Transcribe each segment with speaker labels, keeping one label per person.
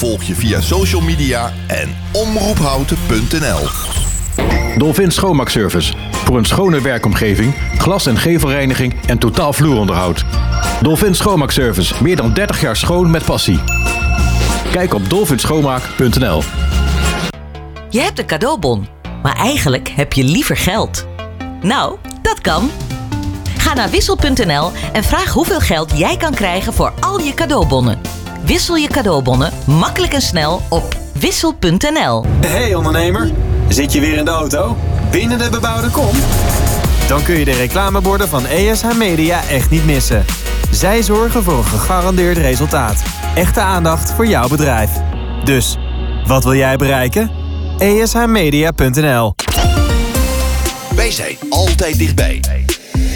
Speaker 1: Volg je via social media en omroephouten.nl.
Speaker 2: Dolphin Schoonmaakservice. Voor een schone werkomgeving, glas- en gevelreiniging en totaal vloeronderhoud. Dolphin Schoonmaakservice. Meer dan 30 jaar schoon met passie. Kijk op dolphinschoonmaak.nl.
Speaker 3: Je hebt een cadeaubon, maar eigenlijk heb je liever geld. Nou, dat kan. Ga naar wissel.nl en vraag hoeveel geld jij kan krijgen voor al je cadeaubonnen. Wissel je cadeaubonnen makkelijk en snel op wissel.nl.
Speaker 4: Hey ondernemer, zit je weer in de auto? Binnen de bebouwde kom? Dan kun je de reclameborden van ESH Media echt niet missen. Zij zorgen voor een gegarandeerd resultaat. Echte aandacht voor jouw bedrijf. Dus, wat wil jij bereiken? ESHmedia.nl
Speaker 1: Wij zijn altijd dichtbij.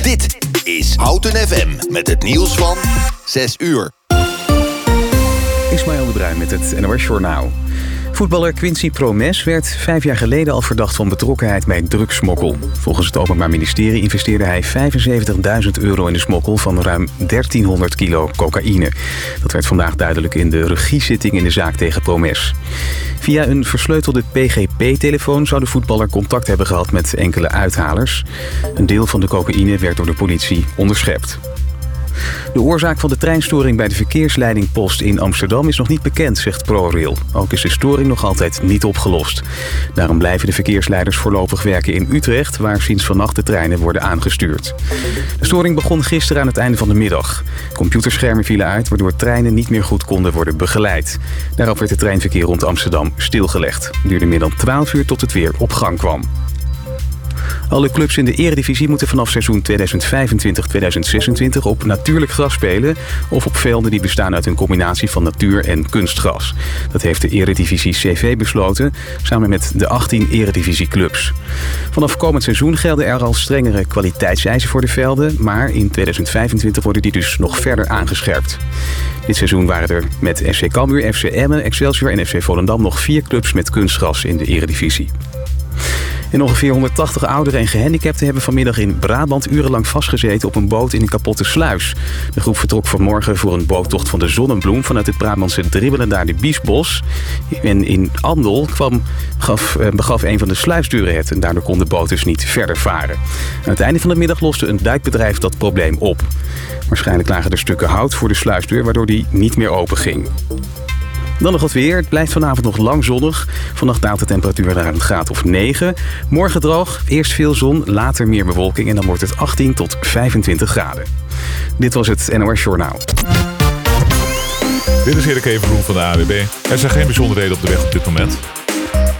Speaker 1: Dit is Houten FM met het nieuws van 6 uur.
Speaker 5: Ismaël de Bruin met het NOS Journaal. Voetballer Quincy Promes werd vijf jaar geleden al verdacht van betrokkenheid bij drugsmokkel. Volgens het Openbaar Ministerie investeerde hij 75.000 euro in de smokkel van ruim 1300 kilo cocaïne. Dat werd vandaag duidelijk in de regiezitting in de zaak tegen Promes. Via een versleutelde PGP-telefoon zou de voetballer contact hebben gehad met enkele uithalers. Een deel van de cocaïne werd door de politie onderschept. De oorzaak van de treinstoring bij de verkeersleidingpost in Amsterdam is nog niet bekend, zegt ProRail. Ook is de storing nog altijd niet opgelost. Daarom blijven de verkeersleiders voorlopig werken in Utrecht, waar sinds vannacht de treinen worden aangestuurd. De storing begon gisteren aan het einde van de middag. Computerschermen vielen uit, waardoor treinen niet meer goed konden worden begeleid. Daarop werd het treinverkeer rond Amsterdam stilgelegd. Het duurde meer dan 12 uur tot het weer op gang kwam. Alle clubs in de eredivisie moeten vanaf seizoen 2025-2026 op natuurlijk gras spelen... of op velden die bestaan uit een combinatie van natuur- en kunstgras. Dat heeft de eredivisie CV besloten, samen met de 18 eredivisieclubs. Vanaf komend seizoen gelden er al strengere kwaliteitseisen voor de velden... maar in 2025 worden die dus nog verder aangescherpt. Dit seizoen waren er met FC Cambuur, FC Emmen, Excelsior en FC Volendam... nog vier clubs met kunstgras in de eredivisie. En ongeveer 180 ouderen en gehandicapten hebben vanmiddag in Brabant urenlang vastgezeten op een boot in een kapotte sluis. De groep vertrok vanmorgen voor een boottocht van de Zonnebloem vanuit het Brabantse Dribbelen naar de Biesbos. En in Andel kwam, gaf, eh, begaf een van de sluisdeuren het en daardoor kon de boot dus niet verder varen. Aan het einde van de middag loste een duikbedrijf dat probleem op. Waarschijnlijk lagen er stukken hout voor de sluisdeur waardoor die niet meer open ging. Dan nog wat weer. Het blijft vanavond nog lang zonnig. Vannacht daalt de temperatuur naar een graad of 9. Morgen droog, eerst veel zon, later meer bewolking en dan wordt het 18 tot 25 graden. Dit was het NOS Journaal.
Speaker 6: Dit is Erik Evenbroek van de ANWB. Er zijn geen bijzonderheden op de weg op dit moment.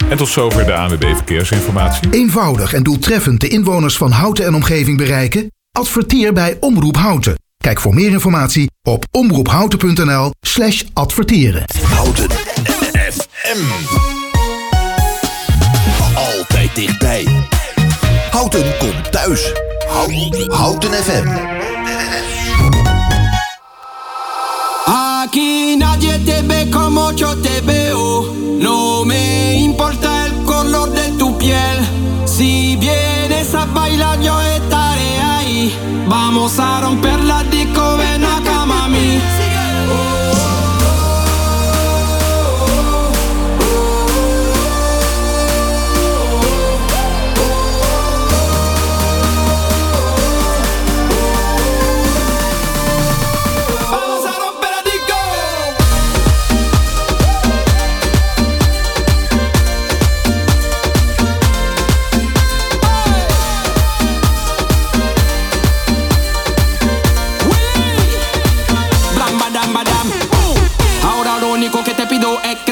Speaker 6: En tot zover de ANWB Verkeersinformatie.
Speaker 7: Eenvoudig en doeltreffend de inwoners van Houten en omgeving bereiken? Adverteer bij Omroep Houten. Kijk voor meer informatie op omroephouten.nl slash adverteren.
Speaker 1: Houten FM. Altijd dichtbij. Houten komt thuis. Houten, FM.
Speaker 8: Nadie Vamos a romper la disco,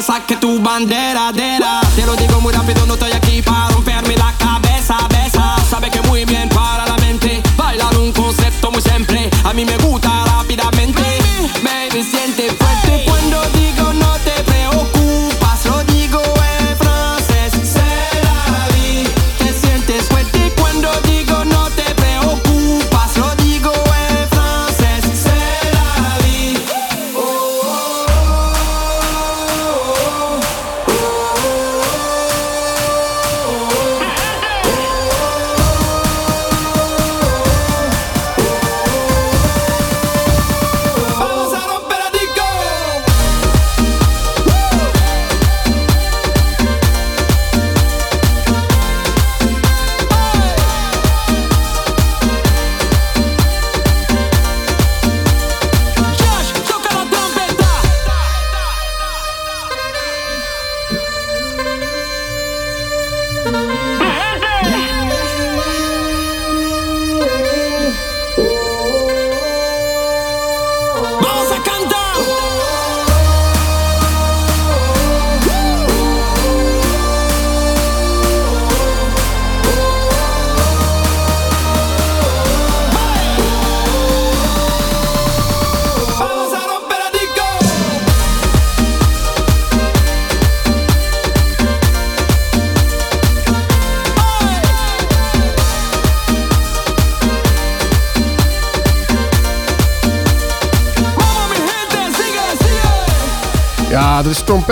Speaker 8: saque tu bandera, dera. Te lo digo muy rápido, no estoy aquí para romperme la cabeza, besa. Sabe que muy bien para la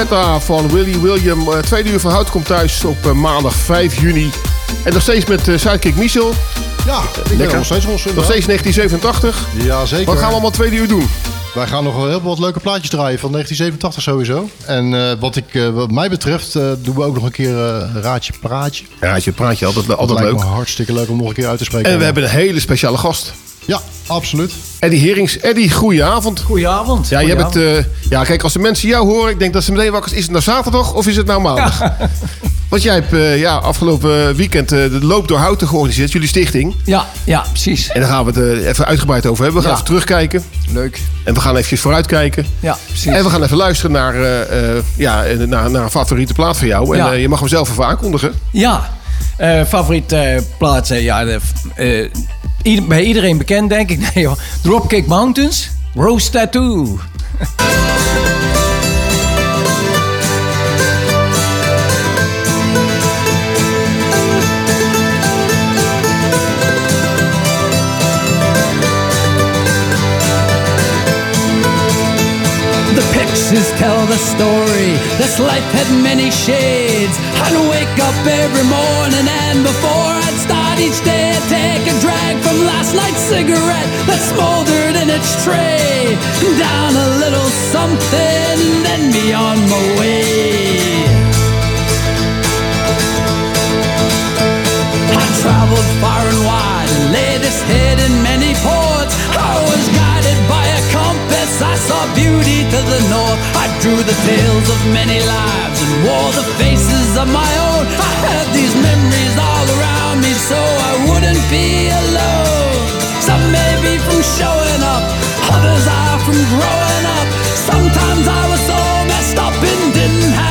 Speaker 9: Trompetta van Willy William. Uh, tweede uur van Hout komt thuis op uh, maandag 5 juni. En nog steeds met uh, Sidekick Michel.
Speaker 10: Ja, ik ben nog steeds los.
Speaker 9: Nog steeds 1987.
Speaker 10: Ja, zeker.
Speaker 9: Wat gaan we allemaal tweede uur doen?
Speaker 10: Wij gaan nog wel heel wat leuke plaatjes draaien van 1987 sowieso. En uh, wat, ik, uh, wat mij betreft uh, doen we ook nog een keer Raadje Praatje.
Speaker 9: Raadje Praatje, altijd, altijd
Speaker 10: dat
Speaker 9: leuk.
Speaker 10: lijkt me hartstikke leuk om nog een keer uit te spreken.
Speaker 9: En we hebben een hele speciale gast.
Speaker 10: Ja, absoluut.
Speaker 9: Eddie Herings. Eddie, goedenavond.
Speaker 11: Goedenavond.
Speaker 9: Ja, je hebt het, ja, kijk, als de mensen jou horen, ik denk dat ze meteen wakker is het nou zaterdag of is het nou maandag? Ja. Want jij hebt uh, ja, afgelopen weekend uh, de Loop door Houten georganiseerd, jullie stichting.
Speaker 11: Ja, ja, precies.
Speaker 9: En daar gaan we het uh, even uitgebreid over hebben. We gaan ja. even terugkijken.
Speaker 11: Leuk.
Speaker 9: En we gaan even vooruitkijken.
Speaker 11: Ja, precies.
Speaker 9: En we gaan even luisteren naar, ja, naar, naar een favoriete plaat van jou. En ja. je mag hem zelf even aankondigen.
Speaker 11: Ja, favoriete plaat, ja, de, ieder, bij iedereen bekend denk ik. Nee joh. Dropkick Mountains, Rose Tattoo.
Speaker 12: Pictures tell the story. This life had many shades. I'd wake up every morning and before start each day, I'd take a drag from last night's cigarette that smoldered in its tray. Down a little something, then be on my way. I traveled far and wide and laid this head in many saw beauty to the north. I drew the tales of many lives and wore the faces of my own. I had these memories all around me so I wouldn't be alone. Some may be from showing up, others are from growing up. Sometimes I was so messed up and didn't have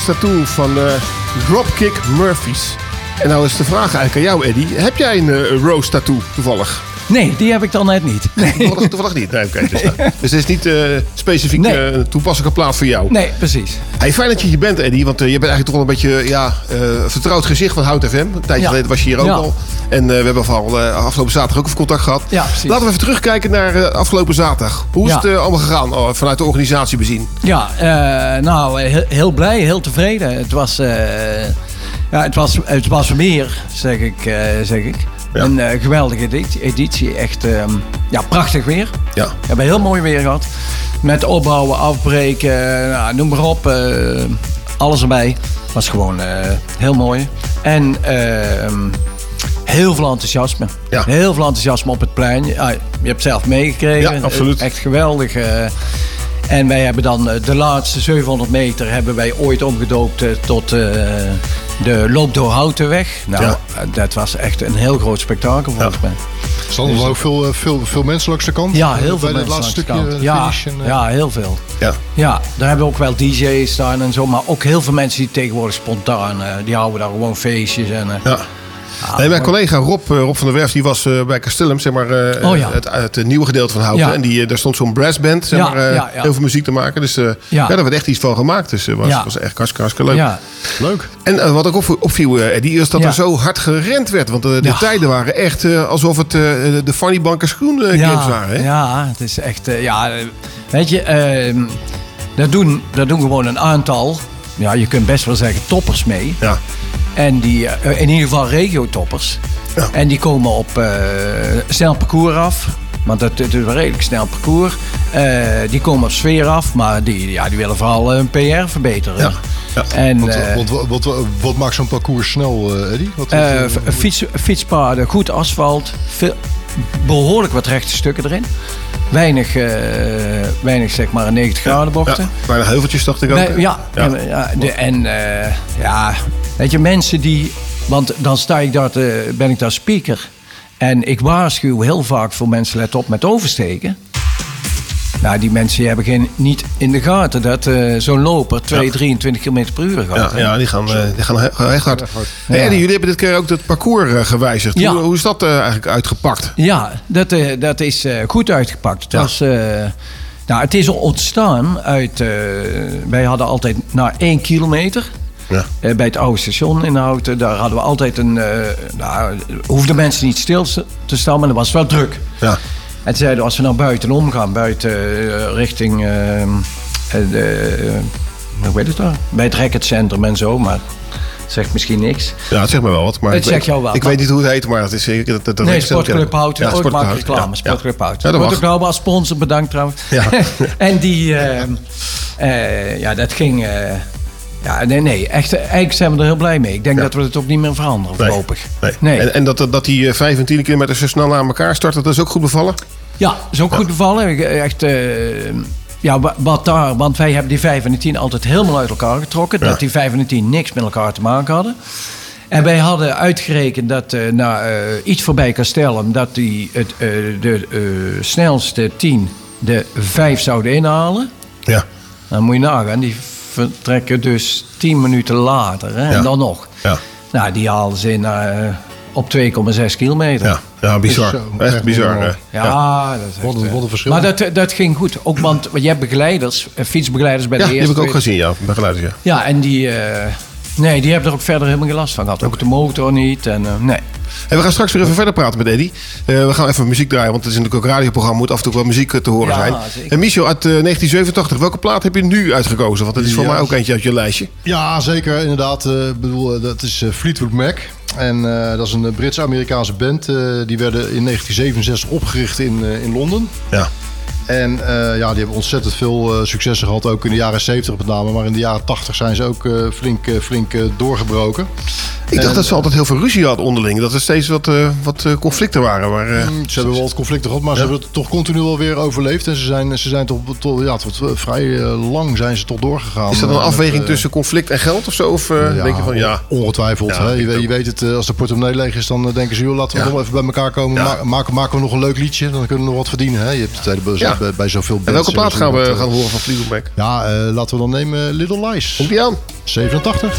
Speaker 12: Tattoo
Speaker 9: van eh, Dropkick Murphys. En nou is de vraag eigenlijk aan jou, Eddie. Heb jij een eh, Rose Tattoo toevallig?
Speaker 11: Nee, die heb ik dan net niet. Nee,
Speaker 9: Toevallig, toevallig niet. Nee, dus, nou, dus het is niet eh, specifiek
Speaker 11: Nee.
Speaker 9: een toepasselijke plaat voor jou.
Speaker 11: nee precies.
Speaker 9: Hey, fijn dat je hier bent, Eddie. Want je bent eigenlijk toch wel een beetje ja, vertrouwd gezicht van Hout FM. Een tijdje
Speaker 11: Ja.
Speaker 9: geleden was je hier ook
Speaker 11: Ja.
Speaker 9: al. En eh, we hebben al eh, afgelopen zaterdag ook even contact gehad.
Speaker 11: Ja, precies.
Speaker 9: Laten we even terugkijken naar eh, afgelopen zaterdag. Hoe is
Speaker 11: Ja.
Speaker 9: het allemaal gegaan oh, vanuit de organisatie bezien?
Speaker 11: Ja, nou, heel, heel blij, heel tevreden. Het was, ja, het was, het was weer, zeg ik. zeg ik.
Speaker 9: Ja.
Speaker 11: Een geweldige editie. Echt ehm, ja, prachtig weer.
Speaker 9: Ja.
Speaker 11: We hebben heel mooi weer gehad. Met opbouwen, afbreken, nou, noem maar op. alles erbij. Was gewoon heel mooi. En ehm, heel veel enthousiasme.
Speaker 9: Ja.
Speaker 11: Heel veel enthousiasme op het plein. Je hebt het zelf meegekregen.
Speaker 9: Ja, absoluut.
Speaker 11: Echt geweldig. eh. en wij hebben dan eh, de laatste 700 meter hebben wij ooit omgedoopt eh, tot de loop door Houtenweg. Nou,
Speaker 9: Ja.
Speaker 11: dat was echt een heel groot spektakel volgens mij.
Speaker 10: Stonden er ook veel, veel, veel mensen langs de kant.
Speaker 11: Ja, heel veel
Speaker 10: Bij
Speaker 11: mensen. langs de
Speaker 10: stukje
Speaker 11: kant. ja.
Speaker 10: En,
Speaker 11: ja, heel veel.
Speaker 9: Ja.
Speaker 11: Ja, daar hebben we ook wel DJ's staan en zo. Maar ook heel veel mensen die tegenwoordig spontaan, die houden daar gewoon feestjes. En,
Speaker 9: Ja. Nee, mijn collega Rob, eh, Rob van der Werf die was eh, bij Castellum, zeg maar, eh,
Speaker 11: Oh ja.
Speaker 9: het, het, nieuwe gedeelte van Houten.
Speaker 11: Ja.
Speaker 9: En die, daar stond zo'n brassband, zeg
Speaker 11: Ja,
Speaker 9: maar, eh,
Speaker 11: ja, ja.
Speaker 9: heel veel muziek te maken. Dus eh, ja. daar werd echt iets van gemaakt. Dus het was,
Speaker 11: Ja.
Speaker 9: was echt hartstikke, leuk.
Speaker 11: Ja.
Speaker 10: Leuk.
Speaker 9: En wat ook op, opviel, eh, Eddie, is dat
Speaker 11: Ja.
Speaker 9: er zo hard gerend werd. Want de
Speaker 11: Ja.
Speaker 9: tijden waren echt eh, alsof het eh, de Fanny Banker Schoen games waren. Hè?
Speaker 11: Ja, het is echt. ja, weet je, eh, daar, doen, daar doen gewoon een aantal. Ja, je kunt best wel zeggen toppers mee.
Speaker 9: Ja.
Speaker 11: En die, eh, in ieder geval regio-toppers.
Speaker 9: Ja.
Speaker 11: En die komen op eh, snel parcours af. Want het is een redelijk snel parcours. Eh, die komen op sfeer af, maar die, ja, die willen vooral hun PR verbeteren.
Speaker 9: Ja. Ja.
Speaker 11: En,
Speaker 10: Wat, wat, wat, wat, wat maakt zo'n parcours snel, Eddie? Wat,
Speaker 11: fiets, fietspaden, goed asfalt, veel, behoorlijk wat rechte stukken erin. Weinig, eh, weinig zeg maar 90 graden bochten.
Speaker 9: Ja, bijna heuveltjes dacht ik ook.
Speaker 11: Nee, ja,
Speaker 9: Ja.
Speaker 11: ja, de, en eh, ja, weet je, mensen die. Want dan sta ik daar te, ben ik daar speaker. En ik waarschuw heel vaak voor mensen, let op met oversteken. Nou, die mensen die hebben geen, niet in de gaten dat eh, zo'n loper 2, 23 km per uur gaat.
Speaker 9: Ja, ja, die gaan, eh, die gaan echt hard. Hey,
Speaker 11: Ja.
Speaker 9: Eddie, jullie hebben dit keer ook het parcours eh, gewijzigd.
Speaker 11: Ja.
Speaker 9: Hoe, hoe is dat eh, eigenlijk uitgepakt?
Speaker 11: Ja, dat, eh, dat is eh, goed uitgepakt. Het,
Speaker 9: Ja.
Speaker 11: was, eh, nou, het is ontstaan uit... eh, wij hadden altijd na één kilometer...
Speaker 9: Ja.
Speaker 11: bij het oude station in Houten... daar hadden we altijd een... eh nou, hoefden mensen niet stil te staan, maar dat was wel druk.
Speaker 9: Ja.
Speaker 11: En toen zeiden we, als we naar buiten omgaan... buiten eh, richting... eh, eh, eh, hoe weet het daar? Bij het racketcentrum en zo, maar... zegt misschien niks.
Speaker 9: Ja, het zegt me wel wat. Maar
Speaker 11: Het
Speaker 9: ik weet-
Speaker 11: zegt jou wel,
Speaker 9: Ik weet niet hoe het heet, maar het is zeker... Dat, dat,
Speaker 11: Nee, Sportclub. Houten.
Speaker 9: Ja,
Speaker 11: ook maakt reclame.
Speaker 9: Ja,
Speaker 11: Sportclub. Houten.
Speaker 9: Ja, dat
Speaker 11: Wordt ook nou wel als sponsor bedankt trouwens.
Speaker 9: Ja.
Speaker 11: en die... eh, eh, ja, dat ging... ja, nee, nee. Echt, eigenlijk zijn we er heel blij mee. Ik denk dat we het ook niet meer veranderen
Speaker 9: Nee.
Speaker 11: voorlopig.
Speaker 9: Nee.
Speaker 11: Nee.
Speaker 9: En, en dat, dat die eh, 5 en 10 kilometer zo snel aan elkaar starten, dat is ook goed bevallen?
Speaker 11: Ja, is ook goed bevallen. Eh, Echt, eh, ja, wa- wat daar, want wij hebben die 5 en die 10 altijd helemaal uit elkaar getrokken.
Speaker 9: Ja.
Speaker 11: Dat die 5 en die 10 niks met elkaar te maken hadden. En wij hadden uitgerekend dat eh, na eh, iets voorbij Castellum, dat die het, eh, de eh, snelste 10 de 5 zouden inhalen.
Speaker 9: Ja.
Speaker 11: Dan moet je nagaan, die vertrekken dus 10 minuten later. Hè,
Speaker 9: Ja.
Speaker 11: En dan nog.
Speaker 9: Ja.
Speaker 11: Nou, die haalden ze in, eh, op 2,6 kilometer.
Speaker 9: Ja, ja bizar. Echt bizar. hè.
Speaker 11: Ja, dat is
Speaker 10: Wat
Speaker 11: echt,
Speaker 10: een,
Speaker 11: eh,
Speaker 10: wat een verschil.
Speaker 11: maar dat, eh, dat ging goed. Ook want je hebt begeleiders, fietsbegeleiders bij
Speaker 9: Ja,
Speaker 11: de
Speaker 9: die
Speaker 11: eerste.
Speaker 9: heb ik ook gezien, ja. Begeleiders, ja.
Speaker 11: Ja, en die, eh, nee, die hebben er ook verder helemaal geen last van gehad. Ook de motor niet. En, eh, nee.
Speaker 9: En we gaan straks weer even verder praten met Eddie. Eh, we gaan even muziek draaien, want het is natuurlijk ook een radioprogramma. moet af en toe wel muziek eh, te horen
Speaker 11: Ja,
Speaker 9: zijn.
Speaker 11: zeker.
Speaker 9: En Michel, uit eh, 1987, welke plaat heb je nu uitgekozen? Want dat is voor
Speaker 10: Ja.
Speaker 9: mij ook eentje uit je lijstje.
Speaker 10: Ja, zeker. Inderdaad. eh, Ik bedoel, dat is Fleetwood Mac. En eh, dat is een Brits-Amerikaanse band. eh, die werden in 1967 opgericht in, eh, in Londen.
Speaker 9: Ja.
Speaker 10: En eh, ja, die hebben ontzettend veel eh, successen gehad. Ook in de jaren 70 met name. Maar in de jaren 80 zijn ze ook eh, flink, flink doorgebroken.
Speaker 9: Ik dacht dat ze altijd heel veel ruzie hadden onderling. Dat er steeds wat, eh, wat eh, conflicten waren. Maar, eh,
Speaker 13: Mm, Ze hebben wel wat conflicten gehad, maar ze hebben het toch continu wel weer overleefd. En ze zijn, ze zijn toch, ja, tot, vrij lang zijn ze toch doorgegaan.
Speaker 9: is dat een afweging
Speaker 13: met,
Speaker 9: tussen conflict en geld of zo? Of
Speaker 13: ja,
Speaker 9: denk je van ja?
Speaker 13: Ongetwijfeld. Hè? Je, je weet het, als de portemonnee leeg is, dan denken ze, joh, laten we nog even bij elkaar komen. Ma- maken, maken we nog een leuk liedje, dan kunnen we nog wat verdienen. Hè? Je hebt het hele bij, bij, bij zoveel
Speaker 9: En
Speaker 13: bands.
Speaker 9: welke plaat gaan we gaan horen van Fleetwood Mac?
Speaker 13: Ja, laten we dan nemen Little Lies.
Speaker 9: Komt die aan?
Speaker 13: 87.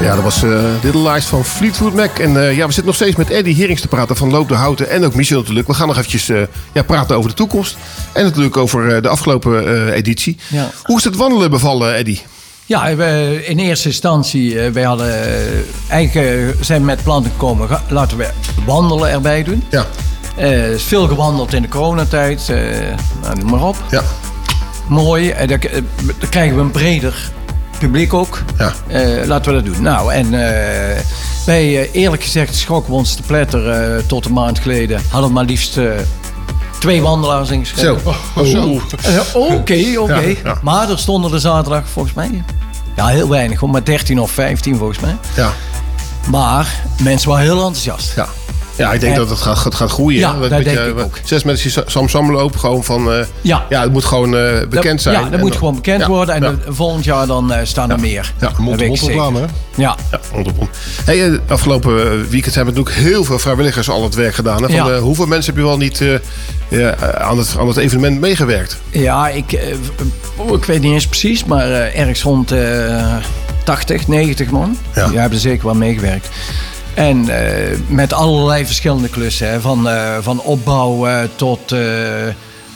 Speaker 9: Ja, dat was eh Little Lies van Fleetwood Mac. En eh, ja, we zitten nog steeds met Eddie Herings te praten van Loop de Houten. En ook Michel natuurlijk. We gaan nog eventjes eh, ja, praten over de toekomst. En natuurlijk over de afgelopen editie.
Speaker 11: Ja.
Speaker 9: Hoe is het wandelen bevallen, Eddie?
Speaker 11: Ja, we, in eerste instantie, wij hadden eigenlijk zijn met plannen gekomen, laten we wandelen erbij doen.
Speaker 9: Ja.
Speaker 11: Is veel gewandeld in de coronatijd, nou, noem maar op.
Speaker 9: Ja.
Speaker 11: Mooi, dan krijgen we een breder publiek ook.
Speaker 9: Ja.
Speaker 11: Eh, laten we dat doen. Nou, en eh, wij, eh, eerlijk gezegd, schrokken we ons te pletter tot een maand geleden. Hadden maar liefst twee wandelaars ingeschreven.
Speaker 9: Zo. Oh, zo.
Speaker 11: Eh, Oké, oké. Maar er stonden er zaterdag volgens mij... Ja, heel weinig, maar 13 of 15 volgens mij.
Speaker 9: Ja.
Speaker 11: Maar mensen waren heel enthousiast.
Speaker 9: Ja. Ja, ik denk
Speaker 11: En-
Speaker 9: dat het gaat, gaat, gaat groeien.
Speaker 11: Ja, dat denk
Speaker 9: je,
Speaker 11: ik ook.
Speaker 9: Zes mensen die Sam Sam lopen gewoon van... eh,
Speaker 11: Ja.
Speaker 9: ja, het moet gewoon eh, bekend
Speaker 11: Dat-
Speaker 9: zijn.
Speaker 11: Ja, dat
Speaker 9: En
Speaker 11: moet
Speaker 9: dan-
Speaker 11: gewoon bekend
Speaker 9: Ja,
Speaker 11: worden. En
Speaker 9: ja.
Speaker 11: volgend jaar dan eh, staan er meer.
Speaker 9: Ja,
Speaker 11: zeker.
Speaker 13: reclame, hè?
Speaker 11: Ja.
Speaker 9: Ja, mond mond. Hey, afgelopen weekend hebben natuurlijk heel veel vrijwilligers al het werk gedaan. Hè? Van, hoeveel mensen heb je wel niet aan, het, aan het evenement meegewerkt?
Speaker 11: Ja, ik, oh, ik weet niet eens precies, maar ergens rond eh 80, 90 man.
Speaker 9: Ja.
Speaker 11: Die hebben er zeker wel meegewerkt. En eh, met allerlei verschillende klussen. Hè. Van, eh, van opbouw eh, tot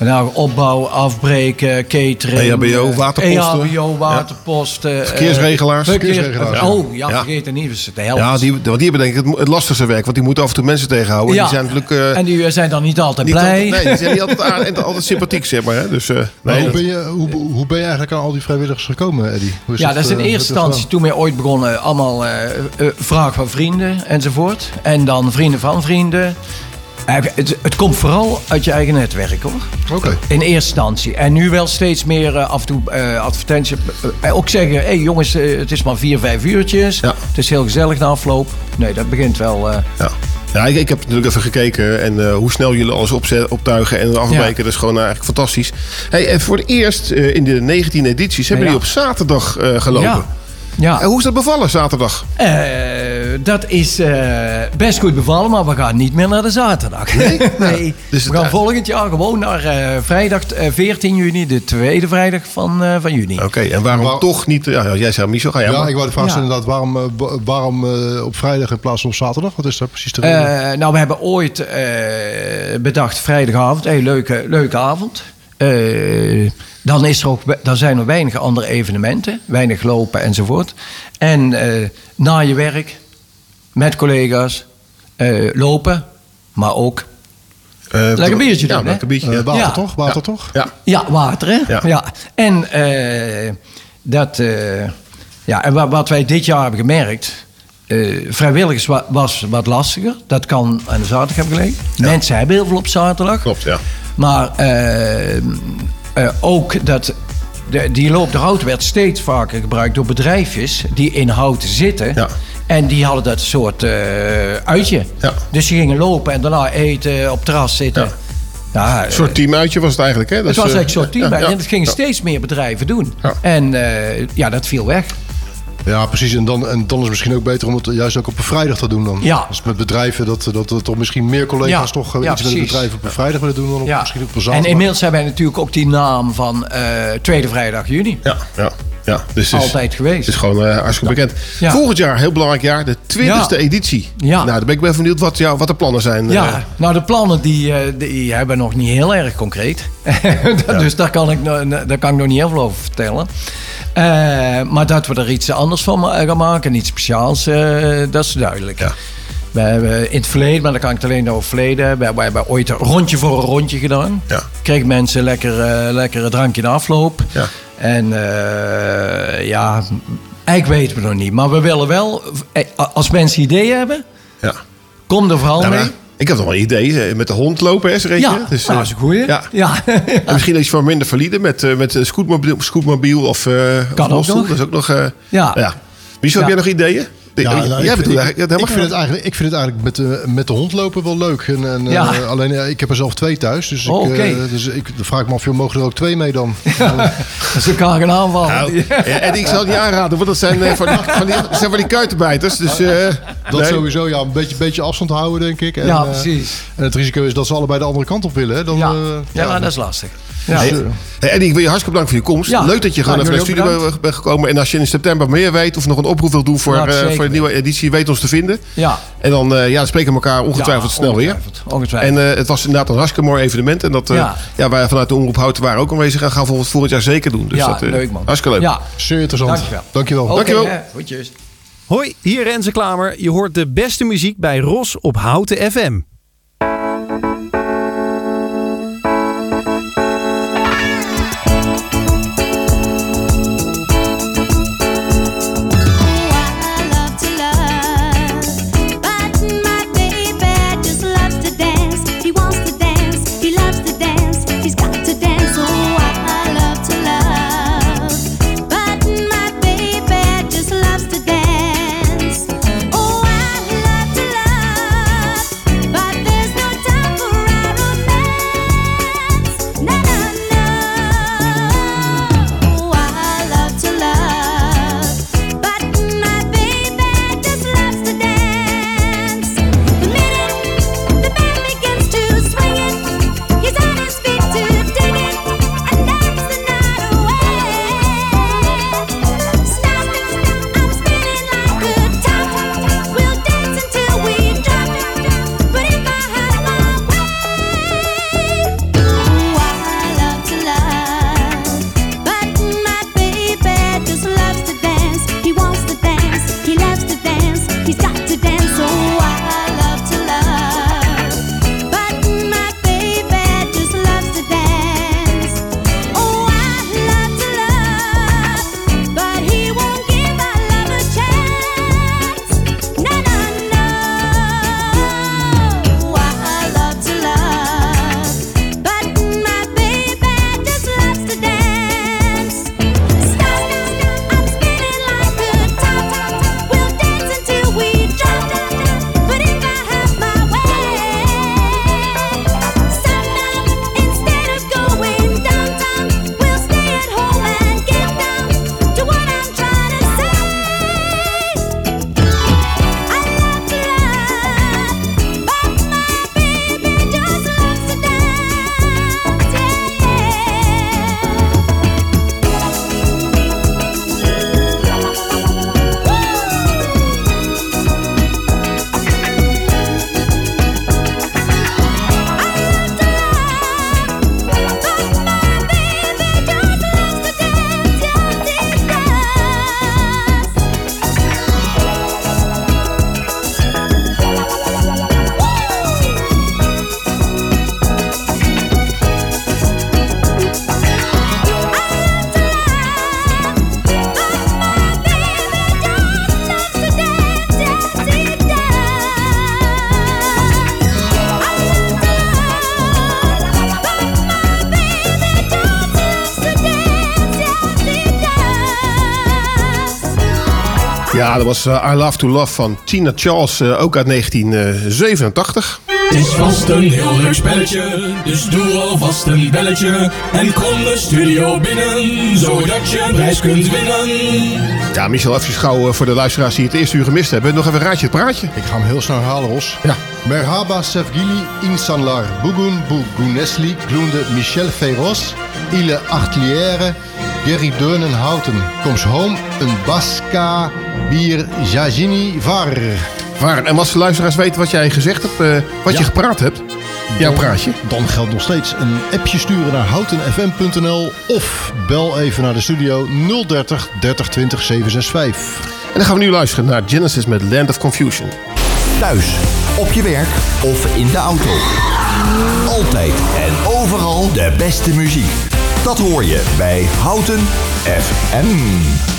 Speaker 11: nou, opbouw, afbreken, catering.
Speaker 9: EHBO,
Speaker 11: eh,
Speaker 9: waterposten.
Speaker 11: EHBO, waterposten. eh,
Speaker 9: Verkeersregelaars.
Speaker 11: verkeers-
Speaker 9: Verkeersregelaars.
Speaker 11: Oh, ja,
Speaker 9: Ja.
Speaker 11: vergeet het niet. Dat is de helft.
Speaker 9: Ja, die, want die hebben denk ik het, het lastigste werk. Want die moeten af en toe mensen tegenhouden.
Speaker 11: Ja.
Speaker 9: Die zijn natuurlijk... eh,
Speaker 11: en die eh, zijn dan niet altijd
Speaker 9: niet
Speaker 11: blij.
Speaker 9: altijd, nee, die zijn niet altijd, aardig- altijd sympathiek, zeg maar. Hè? Dus, eh,
Speaker 10: Maar
Speaker 9: nee,
Speaker 10: hoe,
Speaker 9: dat-
Speaker 10: ben je, hoe, hoe ben je eigenlijk aan al die vrijwilligers gekomen, Eddie? Hoe
Speaker 11: Ja, dat is in
Speaker 10: eh,
Speaker 11: eerste instantie toen wij ooit begonnen allemaal eh eh, vraag van vrienden enzovoort. En dan vrienden van vrienden. Het, het komt vooral uit je eigen netwerk hoor.
Speaker 10: Oké.
Speaker 11: In eerste instantie. En nu wel steeds meer eh, af en toe eh advertenties. Eh, ook zeggen, hé hey, jongens, het is maar vier, vijf uurtjes. Het is heel gezellig na afloop. Nee, dat begint wel...
Speaker 9: Ja. Ja, ik, ik heb natuurlijk even gekeken en hoe snel jullie alles opzet, optuigen en afbreken. Dat is gewoon eigenlijk fantastisch. Hey, en voor het eerst in de 19 edities hebben
Speaker 11: Ja.
Speaker 9: jullie op zaterdag gelopen.
Speaker 11: Ja. Ja.
Speaker 9: En hoe is dat bevallen zaterdag?
Speaker 11: Eh, dat is eh, best goed bevallen, maar we gaan niet meer naar de zaterdag. Nee,
Speaker 9: Dus
Speaker 11: we gaan volgend jaar gewoon naar eh, vrijdag eh, 14 juni, de tweede vrijdag van, eh, van juni.
Speaker 9: Oké, en waarom toch niet... Ja, jij zei Michel, ga jij
Speaker 10: Ja,
Speaker 9: maar.
Speaker 10: ik wou de vraag stellen inderdaad, waarom, eh, wa- waarom eh, op vrijdag in plaats van op zaterdag? Wat is daar precies de reden?
Speaker 11: Eh, nou, we hebben ooit eh, bedacht vrijdagavond, hey, leuke, leuke avond. Eh, dan, is er ook, dan zijn er weinig andere evenementen, weinig lopen enzovoort. En eh, na je werk, met collega's, eh, lopen, maar ook lekker biertje
Speaker 9: ja,
Speaker 11: doen. hè?
Speaker 9: lekker biertje, ja.
Speaker 10: Eh, water
Speaker 11: Ja.
Speaker 10: toch? Water
Speaker 9: Ja.
Speaker 10: toch?
Speaker 9: Ja.
Speaker 11: Ja, water, hè?
Speaker 9: Ja.
Speaker 11: En, eh, dat, eh, ja, en wa- wat wij dit jaar hebben gemerkt... eh, vrijwilligers wa- was wat lastiger. Dat kan aan de zaterdag hebben gelegen. Mensen hebben heel veel op zaterdag.
Speaker 9: Klopt, ja.
Speaker 11: Maar eh, eh, ook dat... De, die loop de hout werd steeds vaker gebruikt door bedrijfjes... die in houten zitten...
Speaker 9: Ja.
Speaker 11: En die hadden dat soort eh, uitje.
Speaker 9: Ja.
Speaker 11: Dus die gingen lopen en daarna eten, op het terras zitten. Ja,
Speaker 9: Een soort teamuitje was het eigenlijk, hè?
Speaker 11: het
Speaker 9: Dus,
Speaker 11: was
Speaker 9: eh,
Speaker 11: eigenlijk zo'n team.
Speaker 9: ja, ja.
Speaker 11: En dat gingen steeds meer bedrijven doen. En eh, ja, dat viel weg.
Speaker 10: Ja, precies. En dan, en dan is het misschien ook beter om het juist ook op een vrijdag te doen dan.
Speaker 11: Ja.
Speaker 10: Dus met bedrijven, dat, dat, dat toch misschien meer collega's
Speaker 11: Ja.
Speaker 10: toch eh,
Speaker 11: Ja,
Speaker 10: iets met een bedrijf op een vrijdag willen doen dan op, misschien op een
Speaker 11: En
Speaker 10: zaterdag.
Speaker 11: inmiddels hebben wij natuurlijk ook die naam van eh, Tweede Vrijdag Juni.
Speaker 9: Ja, ja, ja. Dus is,
Speaker 11: Altijd geweest.
Speaker 9: Het is gewoon eh, hartstikke bekend. Volgend jaar, heel belangrijk jaar, de 20e
Speaker 11: Ja.
Speaker 9: editie.
Speaker 11: Ja.
Speaker 9: Nou, dan ben ik wel benieuwd wat, ja, wat de plannen zijn. eh.
Speaker 11: Ja, nou de plannen die, eh, die hebben nog niet heel erg concreet. dus daar kan, ik, nog- daar kan ik nog niet heel veel over vertellen. Eh, maar dat we er iets anders van gaan maken, iets speciaals, eh, dat is duidelijk.
Speaker 9: Ja.
Speaker 11: We hebben in het verleden, maar dan kan ik het alleen over het verleden. We, we hebben ooit een rondje voor een rondje gedaan.
Speaker 9: Ja.
Speaker 11: Kregen mensen lekker, eh lekker een drankje in de afloop.
Speaker 9: Ja.
Speaker 11: En eh, ja, eigenlijk weten we nog niet. Maar we willen wel, eh, als mensen ideeën hebben,
Speaker 9: Ja.
Speaker 11: kom er vooral
Speaker 9: Nou,
Speaker 11: mee.
Speaker 9: ik heb nog wel een idee. eh, Met de hond lopen, hè, zeg je?
Speaker 11: Ja,
Speaker 9: Dus,
Speaker 11: nou, dat is een goeie.
Speaker 9: Ja.
Speaker 11: Ja.
Speaker 9: En misschien iets voor minder valide met, met een scootmobiel, scootmobiel of, eh
Speaker 11: Kan
Speaker 9: of
Speaker 11: ook nog.
Speaker 9: Dat is ook nog...
Speaker 11: Ja.
Speaker 9: ja. Michel,
Speaker 11: Ja.
Speaker 9: heb jij nog ideeën?
Speaker 10: Ja,
Speaker 9: jij
Speaker 10: nou, ik, vind, ik, vind het eigenlijk, ik vind het eigenlijk met de, met de hond lopen wel leuk. En, en,
Speaker 11: Ja.
Speaker 10: eh, alleen, ik heb er zelf twee thuis. Dus,
Speaker 11: Oh,
Speaker 10: ik,
Speaker 11: oké.
Speaker 10: eh, dus ik dan vraag ik me af, joh, mogen er ook twee mee dan?
Speaker 11: Ze elkaar gaan aanvallen.
Speaker 9: Nou, ja, en ik zou het niet aanraden, want dat zijn, eh, van, die, van, die, dat zijn van die kuitenbijters. Dus, eh,
Speaker 10: Dat
Speaker 9: nee.
Speaker 10: sowieso, ja, een beetje, beetje afstand houden, denk ik. En,
Speaker 11: Ja, precies.
Speaker 10: en het risico is dat ze allebei de andere kant op willen. Hè? Dan,
Speaker 11: Ja,
Speaker 10: eh,
Speaker 11: ja, dat is lastig. Ja.
Speaker 9: Hey,
Speaker 10: eh,
Speaker 9: hey, Eddie, ik wil je hartstikke bedanken voor je komst.
Speaker 11: Ja.
Speaker 9: Leuk dat je gewoon
Speaker 11: Nou,
Speaker 9: even naar de studio
Speaker 11: ook
Speaker 9: bent- gekomen. En als je in september meer weet of nog een oproep wil doen voor, eh,
Speaker 11: zeker
Speaker 9: voor de nieuwe editie, weet ons te vinden.
Speaker 11: Ja.
Speaker 9: En dan, eh, ja, dan spreken we elkaar ongetwijfeld
Speaker 11: Ja,
Speaker 9: snel weer.
Speaker 11: ongetwijfeld, ongetwijfeld.
Speaker 9: En eh, het was inderdaad een hartstikke mooi evenement. En dat eh, ja.
Speaker 11: Ja.
Speaker 9: wij vanuit de Omroep Houten waren ook aanwezig. En gaan volgend, volgend jaar zeker doen. Dus
Speaker 11: ja,
Speaker 9: dat, eh,
Speaker 11: leuk man.
Speaker 9: Hartstikke leuk.
Speaker 11: Ja,
Speaker 10: zeer interessant.
Speaker 11: dankjewel.
Speaker 10: Dankjewel.
Speaker 9: Dankjewel.
Speaker 11: hè. Goedjes.
Speaker 14: Hoi, hier Renze Klamer. Je hoort de beste muziek bij Ros op Houten FM.
Speaker 9: Ja, dat was eh, I Love to Love van Tina Charles, eh, ook uit 1987.
Speaker 15: Het is vast een heel leuk spelletje, dus doe alvast een belletje. En kom de studio binnen, zodat je een prijs kunt winnen.
Speaker 9: Ja, Michel, even gauw eh, voor de luisteraars die het eerste uur gemist hebben. Nog even een raadje het praatje.
Speaker 10: Ik ga hem heel snel herhalen, Ros.
Speaker 9: Ja.
Speaker 10: Merhaba Sevgili insanlar. Bugün bu Gunesli gloende Michel Feroz. Ile Artilière. Gerry Deunenhouten. Comes home. Een Baska bier Jajini var.
Speaker 9: Waar, en als de luisteraars weten wat jij gezegd hebt, eh, wat je gepraat hebt, jouw praatje.
Speaker 10: Dan geldt nog steeds een appje sturen naar houtenfm.nl of bel even naar de studio 030 30 20 765.
Speaker 9: En dan gaan we nu luisteren naar Genesis met Land of Confusion.
Speaker 16: Thuis, op je werk of in de auto. Altijd en overal de beste muziek. Dat hoor je bij Houten FM.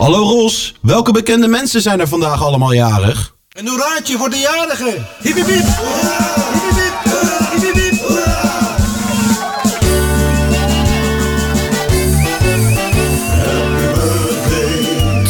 Speaker 17: Hallo Ros, welke bekende mensen zijn er vandaag allemaal jarig?
Speaker 18: Een hoeraatje voor de jarigen. Hiep.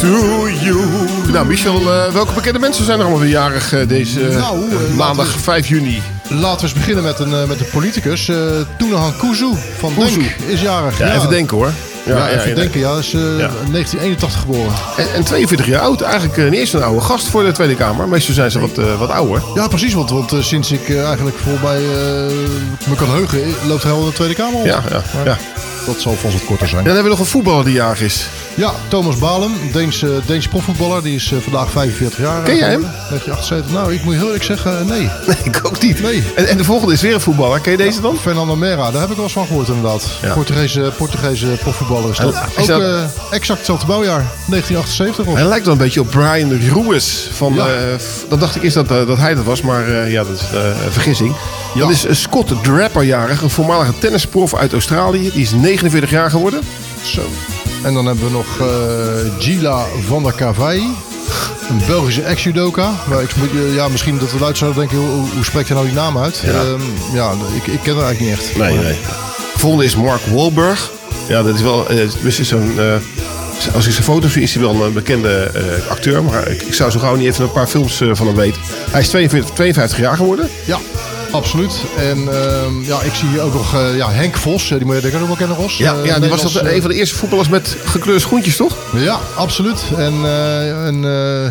Speaker 9: To you. Nou, Michel, eh, welke bekende mensen zijn er allemaal weer jarig eh, deze eh,
Speaker 10: Nou,
Speaker 9: maandag 5 juni?
Speaker 10: Laten we eens beginnen met een, met een politicus. eh Toenahan Kuzu van
Speaker 9: Kuzu.
Speaker 10: Denk is jarig.
Speaker 9: Ja, even denken hoor.
Speaker 10: Ja, even denken. Ja, is eh, 1981 geboren.
Speaker 9: En, en 42 jaar oud. Eigenlijk eh, niet eens een oude gast voor de Tweede Kamer. Meestal zijn ze wat, eh, wat ouder.
Speaker 10: Ja, precies. Want, want eh, sinds ik eh, eigenlijk voorbij eh, me kan heugen, eh, loopt hij al de Tweede Kamer op.
Speaker 9: Ja, ja,
Speaker 10: Maar
Speaker 9: ja.
Speaker 10: Dat zal vast wat korter zijn.
Speaker 9: En dan hebben we nog een voetballer die jarig is.
Speaker 10: Ja, Thomas Balem, Deens, Deens profvoetballer. Die is eh, vandaag 45 jaar.
Speaker 9: Ken jij hem?
Speaker 10: 1978. Nou, ik moet heel eerlijk zeggen, eh, nee.
Speaker 9: Nee, ik ook niet.
Speaker 10: Nee.
Speaker 9: En, en de volgende is weer een voetballer. Ken je deze dan?
Speaker 10: Fernando Mera, daar heb ik wel eens van gehoord inderdaad.
Speaker 9: Ja.
Speaker 10: Portugese, Portugese profvoetballer is dat. Ook
Speaker 9: dat-
Speaker 10: eh, exact hetzelfde bouwjaar, 1978. Of?
Speaker 9: Hij lijkt wel een beetje op Brian Ruiz. Van,
Speaker 10: Ja.
Speaker 9: dacht ik eerst dat, dat hij dat was, maar ja, dat is een vergissing. Dan is Scott Draper jarig, een voormalige tennisprof uit Australië. Die is 49 jaar geworden.
Speaker 10: Zo. En dan hebben we nog eh, Gila van der Cavai. Een Belgische ex-judoka. Maar ik, moet, eh, ja, misschien dat de luisteraars denken, hoe, hoe spreekt je nou die naam uit?
Speaker 9: Ja.
Speaker 10: Ehm, ja ik, ik ken haar eigenlijk niet echt.
Speaker 9: Nee,
Speaker 10: Maar-
Speaker 9: nee. De volgende is Mark Wahlberg. Ja, dat is wel. eh, zo'n. eh, als ik zijn foto's zie, is hij wel een bekende acteur. Maar ik, ik zou zo gauw niet even een paar films van hem weten. Hij is 42, 52 jaar geworden.
Speaker 10: Ja, absoluut. En ehm, ja, ik zie hier ook nog eh, ja, Henk Vos. eh, Die moet je denk ik ook wel kennen, Ros.
Speaker 9: Ja,
Speaker 10: Eh,
Speaker 9: ja die was dat een van de eerste voetballers met gekleurde schoentjes, toch?
Speaker 10: Ja, absoluut. En, en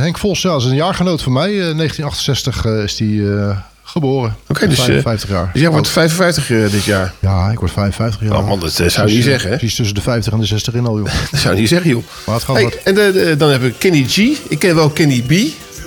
Speaker 10: Henk Vos, ja, is een jaargenoot van mij. Eh, 1968 eh, is hij eh, geboren.
Speaker 9: Oké, dus, eh,
Speaker 10: 55 jaar.
Speaker 9: Dus jij wordt
Speaker 10: Oud.
Speaker 9: 55 eh, dit jaar.
Speaker 10: Ja, ik word 55 jaar.
Speaker 9: Oh man, dat zou je
Speaker 10: Dus,
Speaker 9: niet zeggen, hè?
Speaker 10: Precies tussen de 50 en de 60 in al, joh.
Speaker 9: Dat zou je niet zeggen, joh.
Speaker 10: Maar het gaat
Speaker 9: Hey, en de, de- dan hebben we Kenny G. Ik ken wel Kenny B.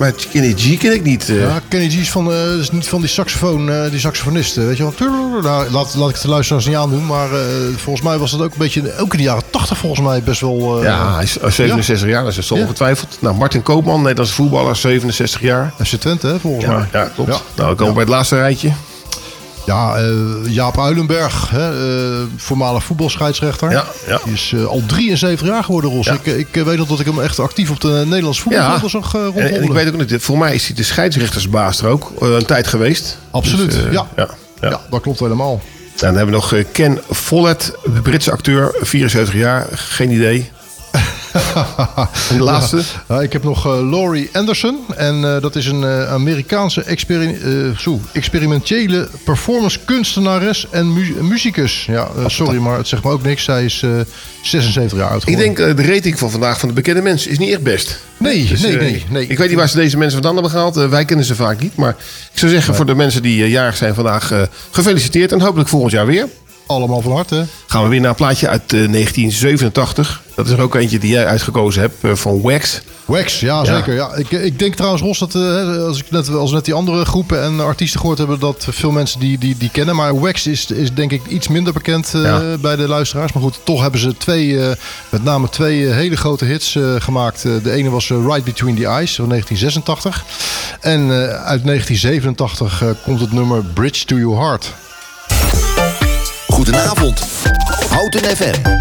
Speaker 9: Maar Kenny G ken ik niet. eh.
Speaker 10: Ja, Kenny G is, van, eh, is niet van die saxofoon, eh, die saxofonist. eh, weet je wel. Nou, laat, laat ik het de luisteraars niet aandoen. Maar volgens mij was dat ook een beetje, ook in de jaren 80 volgens mij, best wel...
Speaker 9: Ja, hij is eh, 67 jaar, dat is zo ongetwijfeld. Nou, Martin Koopman, Nederlandse voetballer, 67 jaar.
Speaker 10: FC Twente, hè, volgens
Speaker 9: Ja,
Speaker 10: mij.
Speaker 9: ja klopt. Nou, dan komen we bij het laatste rijtje.
Speaker 10: Ja, eh, Jaap Uilenberg, hè, eh, voormalig voetbalscheidsrechter.
Speaker 9: Ja, ja.
Speaker 10: Die is eh, al 73 jaar geworden, Ros.
Speaker 9: Ja.
Speaker 10: Ik, ik weet nog dat ik hem echt actief op de Nederlandse voetbalvelden zag
Speaker 9: en, en ik weet ook niet, voor mij is hij de scheidsrechtersbaas er ook een tijd geweest.
Speaker 10: Absoluut,
Speaker 9: Dus,
Speaker 10: ja.
Speaker 9: ja.
Speaker 10: dat klopt helemaal.
Speaker 9: Dan hebben we nog Ken Follett, de Britse acteur, 74 jaar, geen idee. en de laatste?
Speaker 10: Ja, ik heb nog eh, Laurie Anderson. En eh, dat is een eh, Amerikaanse eh, zo, experimentele performance kunstenares en mu- muzikus. Ja, sorry, maar het zegt me ook niks. Zij is eh, 76 jaar oud
Speaker 9: Ik denk de rating van vandaag van de bekende mensen is niet echt best.
Speaker 10: Nee,
Speaker 9: Dus,
Speaker 10: nee, nee, nee.
Speaker 9: Ik weet niet waar ze deze mensen vandaan hebben gehaald. Eh, wij kennen ze vaak niet. Maar ik zou zeggen voor de mensen die jarig zijn vandaag gefeliciteerd. En hopelijk volgend jaar weer.
Speaker 10: Allemaal van harte.
Speaker 9: Gaan we weer naar een plaatje uit eh, 1987. Dat is er ook eentje die jij uitgekozen hebt eh, van Wax.
Speaker 10: Wax, ja, zeker. Ja. Ik, ik denk trouwens, Ros, dat eh, als ik net, als we net die andere groepen en artiesten gehoord hebben, dat veel mensen die, die, die kennen. Maar Wax is, is denk ik iets minder bekend eh,
Speaker 9: Ja.
Speaker 10: bij de luisteraars. Maar goed, toch hebben ze twee, eh, met name twee eh, hele grote hits eh, gemaakt. Eh, de ene was eh, Right Between the Eyes van 1986. En eh, uit 1987 eh, komt het nummer Bridge to Your Heart.
Speaker 1: Goedenavond. Houten FM.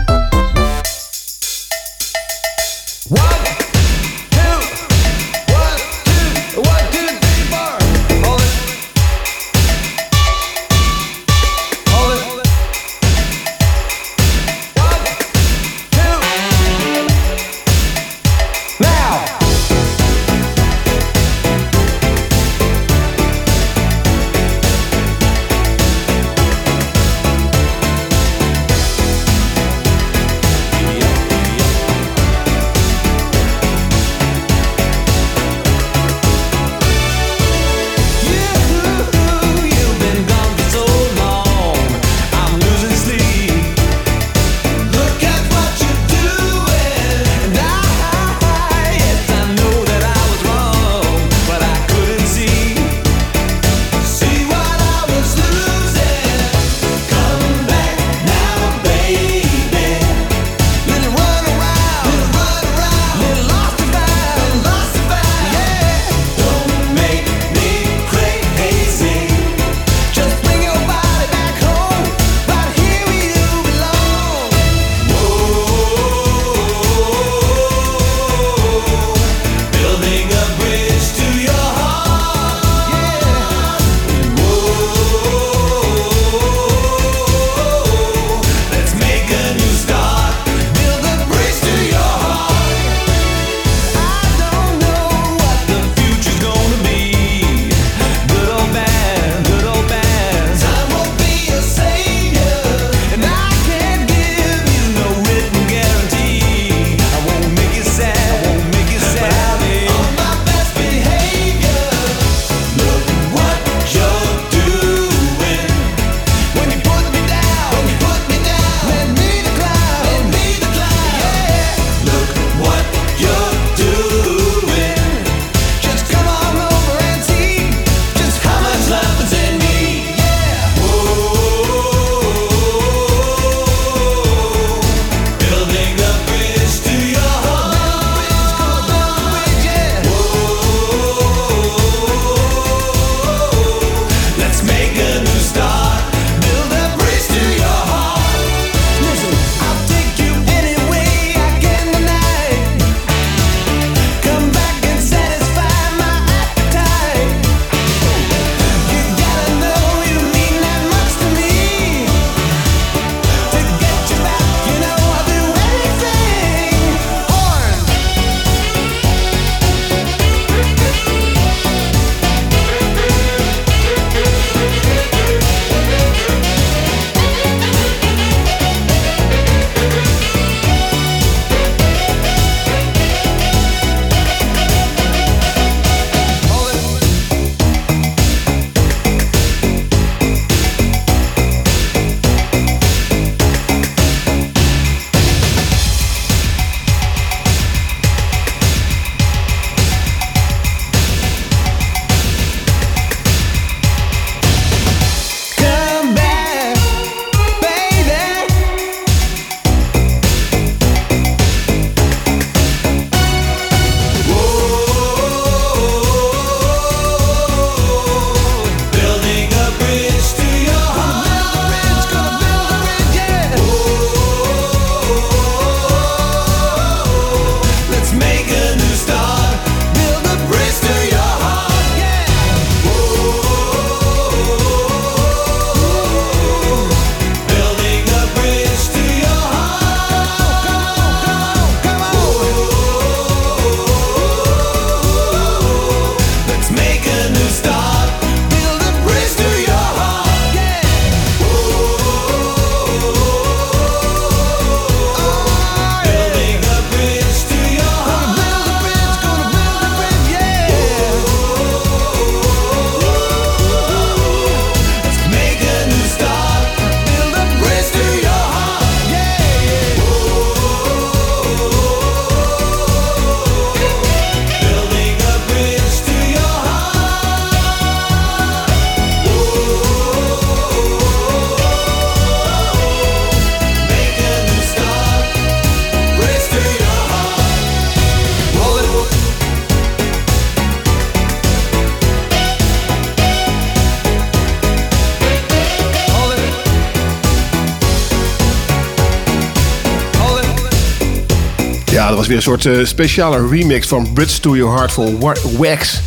Speaker 9: Weer een soort eh, speciale remix van Bridge to Your Heart voor Wa- Wax.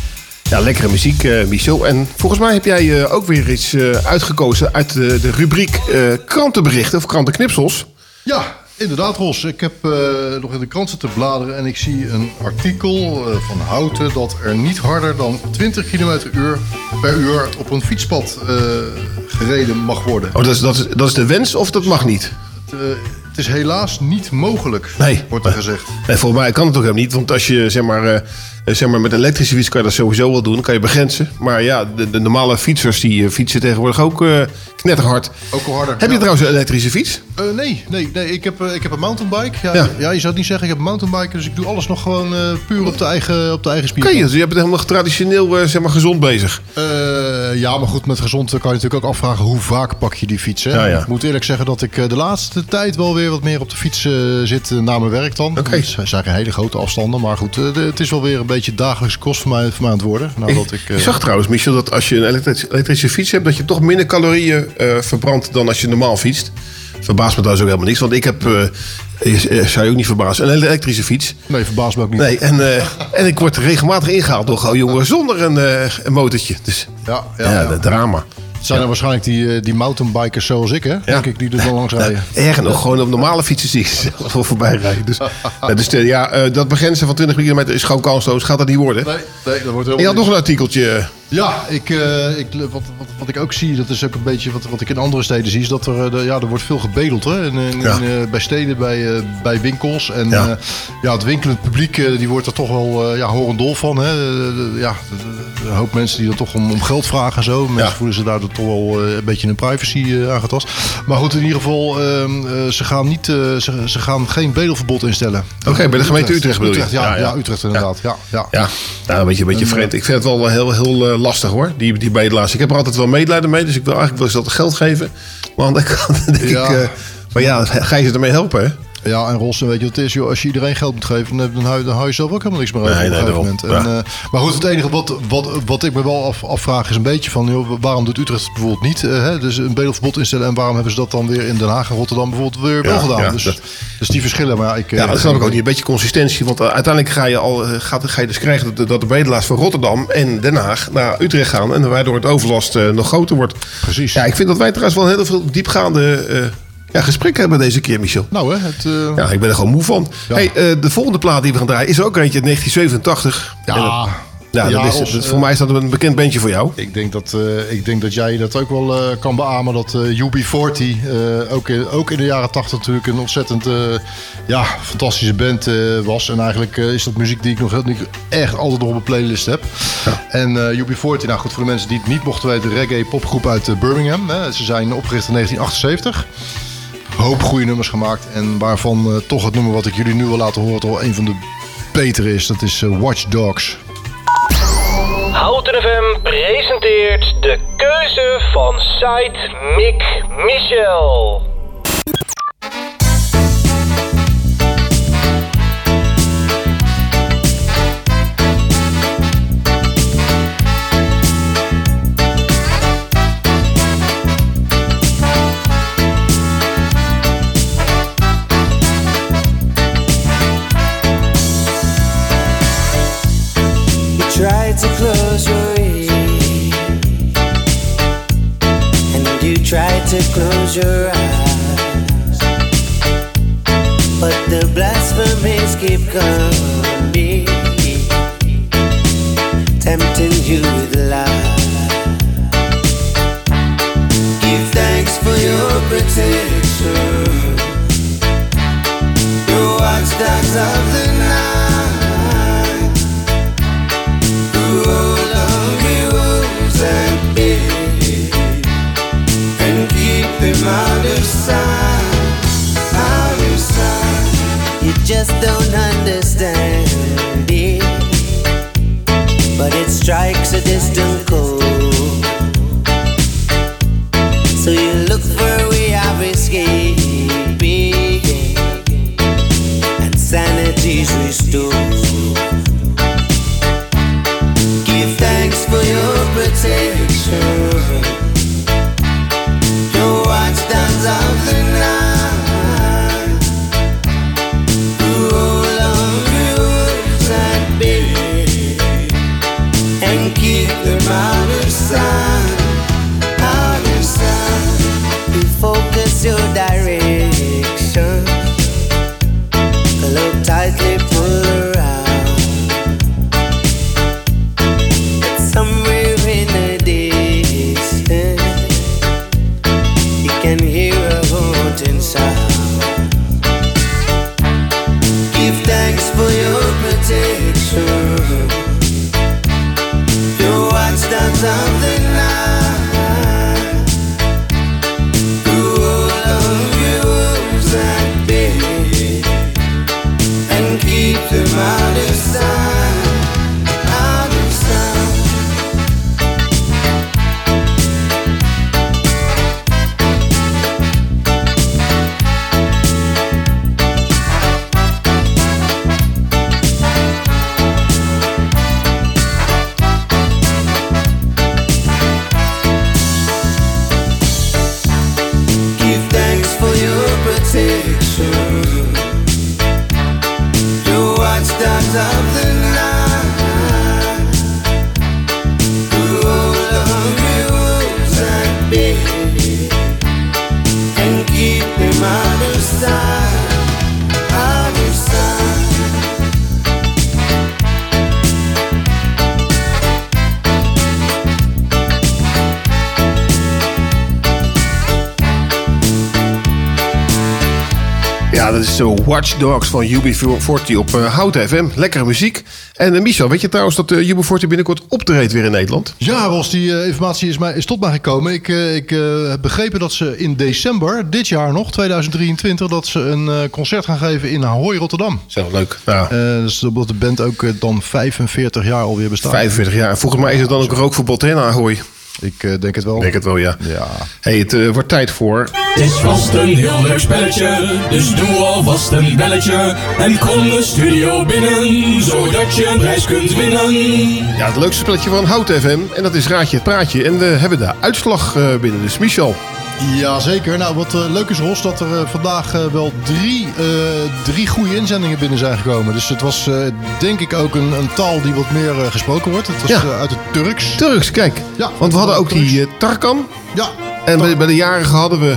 Speaker 9: Ja, lekkere muziek, eh, Michel. En volgens mij heb jij eh, ook weer iets uitgekozen uit de, de rubriek krantenberichten of krantenknipsels.
Speaker 10: Ja, inderdaad, Ros. Ik heb nog in de krant zitten bladeren en ik zie een artikel van Houten dat er niet harder dan 20 km uur per uur op een fietspad gereden mag worden.
Speaker 9: Oh, dat is, dat, is, dat is de wens of dat mag niet?
Speaker 10: Het, is helaas niet mogelijk,
Speaker 9: Nee.
Speaker 10: wordt er gezegd.
Speaker 9: Nee, volgens mij kan het ook helemaal niet. Want als je zeg maar, eh, eh, zeg maar, met een elektrische fiets kan je dat sowieso wel doen. Dan kan je begrenzen. Maar ja, de, de normale fietsers die eh, fietsen tegenwoordig ook knetterhard.
Speaker 10: Ook al harder.
Speaker 9: Heb je trouwens een elektrische fiets?
Speaker 10: Eh, nee, nee, nee. Ik heb, eh, ik heb een mountainbike. Ja,
Speaker 9: Ja.
Speaker 10: ja. je zou het niet zeggen, ik heb een mountainbike. Dus ik doe alles nog gewoon eh, puur op de eigen, op de eigen
Speaker 9: Oké,
Speaker 10: spier.
Speaker 9: dus je bent helemaal traditioneel eh, zeg maar, gezond bezig.
Speaker 10: Ja, maar goed, met gezond kan je natuurlijk ook afvragen hoe vaak pak je die fiets. Hè?
Speaker 9: Ja, ja.
Speaker 10: Ik moet eerlijk zeggen dat ik de laatste tijd wel weer wat meer op de fiets zit na mijn werk dan.
Speaker 9: Oké.
Speaker 10: Het zijn geen hele grote afstanden, maar goed, het is wel weer een beetje dagelijkse kost voor mij, voor mij aan het worden. Nadat ik,
Speaker 9: Ik zag trouwens, Michel, dat als je een elektrische, elektrische fiets hebt... dat je toch minder calorieën eh, verbrandt dan als je normaal fietst. Verbaast me trouwens ook helemaal niks. Want ik heb, eh, eh, zou je ook niet verbazen, een elektrische fiets.
Speaker 10: Nee, verbaast me ook niet.
Speaker 9: Nee, en, en ik word regelmatig ingehaald door gewoon jongen zonder een, een motortje. Dus
Speaker 10: ja,
Speaker 9: ja,
Speaker 10: ja, ja.
Speaker 9: drama.
Speaker 10: Het zijn er waarschijnlijk die, die mountainbikers zoals ik, hè? Denk ik, die er dan langs rijden.
Speaker 9: Erger nog, gewoon op normale fietsen zie ik ze zelf wel voorbij rijden. Dus, ja, dus ja, dat begrenzen van 20 kilometer is gewoon kansloos. Gaat dat niet worden?
Speaker 10: Nee, nee, dat wordt
Speaker 9: En je had nog een artikeltje.
Speaker 10: Ja, ik, eh, ik, wat, wat, wat ik ook zie, dat is ook een beetje wat, wat ik in andere steden zie, is dat er, eh, de- ja, er wordt veel gebedeld. Hè? In, in,
Speaker 9: Ja.
Speaker 10: in, eh, bij steden, bij, eh, bij winkels. En
Speaker 9: Ja.
Speaker 10: ja. het winkelend publiek eh, die wordt er toch wel eh, ja, horendol van. Hè? Eh, ja, een hoop mensen die dan toch om, om geld vragen en zo. Mensen
Speaker 9: Ja.
Speaker 10: voelen zich daardoor toch wel eh, een beetje hun privacy eh, aangetast. Maar goed, in ieder geval, ehm, eh, ze, gaan niet, eh, ze, ze gaan geen bedelverbod instellen.
Speaker 9: Oké, bij de gemeente Utrecht bedoel je?
Speaker 10: Utrecht, ja,
Speaker 9: Ja.
Speaker 10: Utrecht inderdaad. Ja. Ja,
Speaker 9: Ja, nou, een beetje, een beetje
Speaker 10: eh,
Speaker 9: vreemd. Ik vind het wel heel, heel eh, lastig hoor, die, die bedelaars. Ik heb er altijd wel medelijden mee, dus ik wil eigenlijk wel eens dat geld geven. Maar aan de kant denk
Speaker 10: Ja.
Speaker 9: ik, eh, maar ja, ga je ze ermee helpen hè?
Speaker 10: Ja, en Ross, weet je wat het is? Joh, als je iedereen geld moet geven, dan, dan, hou, dan hou je zelf ook helemaal niks meer over
Speaker 9: Nee,
Speaker 10: op een
Speaker 9: nee,
Speaker 10: gegeven
Speaker 9: daarom.
Speaker 10: moment. En, eh, maar goed, het enige wat, wat, wat ik me wel af, afvraag is een beetje van... Joh, waarom doet Utrecht het bijvoorbeeld niet? eh, hè? Dus een bedelverbod instellen. En waarom hebben ze dat dan weer in Den Haag en Rotterdam bijvoorbeeld weer wel gedaan? dus,
Speaker 9: dat-
Speaker 10: dus die verschillen. Maar ja, ik,
Speaker 9: Ja,
Speaker 10: eh,
Speaker 9: dat snap ik ook niet. Een beetje consistentie. Want uiteindelijk ga je, al, gaat, ga je dus krijgen dat de, dat de bedelaars van Rotterdam en Den Haag naar Utrecht gaan. En waardoor het overlast nog groter wordt.
Speaker 10: Precies.
Speaker 9: Ja, ik vind dat wij trouwens wel heel veel diepgaande ja, gesprekken hebben deze keer, Michel.
Speaker 10: Nou hè, het... eh,
Speaker 9: Ja, ik ben er gewoon moe van. Hey, eh, de volgende plaat die we gaan draaien is er ook eentje uit 1987.
Speaker 10: Ja.
Speaker 9: En ja,
Speaker 10: Ja,
Speaker 9: dat is, dat- voor mij is dat een bekend bandje voor jou.
Speaker 10: Ik denk dat, eh, ik denk dat jij dat ook wel kan beamen. Dat eh UB40 eh, ook, in, ook in de jaren 80 natuurlijk een ontzettend ja, fantastische band was. En eigenlijk is dat muziek die ik nog heel, echt altijd nog op mijn playlist heb. En eh, UB40, nou goed, voor de mensen die het niet mochten weten, reggae popgroep uit Birmingham. Hè. Ze zijn opgericht in 1978. Hoop goede nummers gemaakt. En waarvan eh, toch het nummer wat ik jullie nu wil laten horen, toch een van de betere is. Dat is eh, Watch Dogs.
Speaker 19: Houten FM presenteert de keuze van site Mick Michel.
Speaker 20: To close your eyes. But the blasphemies keep coming Tempting you with lies. Give thanks for your protection. Your watchdogs of the don't understand it, but it strikes a distant chord.
Speaker 9: Dat is zo Watch Dogs van UB40 op uh, Hout FM. Lekkere muziek. En eh, Michel, weet je trouwens dat uh, UB40 binnenkort optreedt weer in Nederland?
Speaker 10: Ja, Ros, die eh, informatie is, mij, is tot mij gekomen. Ik, eh, ik eh, heb begrepen dat ze in december, dit jaar nog, 2023, dat ze een eh, concert gaan geven in Ahoy, Rotterdam.
Speaker 9: Zo, leuk. Ja.
Speaker 10: Eh, dus omdat de band ook eh, dan 45 jaar alweer bestaat.
Speaker 9: 45 jaar. Volgens mij is het dan ook rookverbod in Ahoy.
Speaker 10: Ik eh, denk het wel.
Speaker 9: Ik denk het wel, ja.
Speaker 10: Ja.
Speaker 9: Hey, het eh, wordt tijd voor...
Speaker 15: Het is vast een heel leuk spelletje, dus doe alvast een belletje. En kom de studio binnen, zodat je een prijs kunt winnen.
Speaker 9: Ja, het leukste spelletje van Hout FM. En dat is Raadje het Praatje. En we hebben de uitslag eh, binnen. Dus Michel.
Speaker 10: Jazeker. Nou, wat eh, leuk is, Ros, dat er eh, vandaag eh, wel drie, drie goede inzendingen binnen zijn gekomen. Dus het was denk ik ook een, een taal die wat meer gesproken wordt. Het was
Speaker 9: Ja.
Speaker 10: uit het Turks.
Speaker 9: Turks, kijk.
Speaker 10: Ja,
Speaker 9: Want we hadden ook die Tarkan.
Speaker 10: Ja.
Speaker 9: En bij, bij de jarigen hadden we...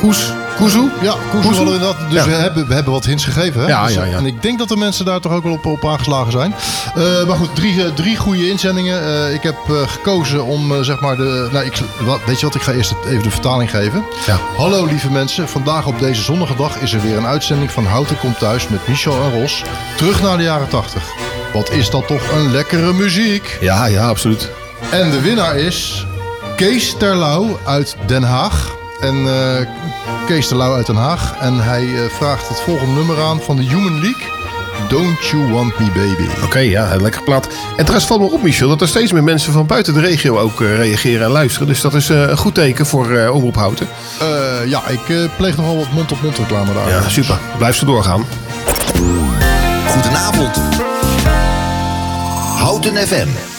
Speaker 9: Koes. Kuzu?
Speaker 10: Ja, Kuzu hadden we inderdaad. Dus
Speaker 9: Ja.
Speaker 10: we, hebben, we hebben wat hints gegeven. Hè?
Speaker 9: Ja,
Speaker 10: Dus,
Speaker 9: ja,
Speaker 10: eh,
Speaker 9: ja.
Speaker 10: En ik denk dat de mensen daar toch ook wel op, op aangeslagen zijn. Eh, maar goed, drie, eh, drie goede inzendingen. Ik heb gekozen om zeg maar de. Nou, ik, wat, weet je wat? Ik ga eerst even de vertaling geven.
Speaker 9: Ja.
Speaker 10: Hallo lieve mensen. Vandaag op deze zonnige dag is er weer een uitzending van Houten komt thuis met Michel en Ros. Terug naar de jaren 80. Wat is dat toch een lekkere muziek?
Speaker 9: Ja, ja, absoluut.
Speaker 10: En de winnaar is Kees Terlouw uit Den Haag. En eh, Kees Terlouw uit Den Haag. En hij eh, vraagt het volgende nummer aan van de Human League. Don't You Want Me Baby.
Speaker 9: Oké, ja, lekker plaat. En trouwens valt me op, Michel, dat er steeds meer mensen van buiten de regio ook eh, reageren en luisteren. Dus dat is eh, een goed teken voor eh Omroep Houten.
Speaker 10: Eh, ja, ik eh, pleeg nogal wat mond-op-mond reclame daar.
Speaker 9: Ja, super. Blijf zo doorgaan.
Speaker 12: Goedenavond. Houten FM.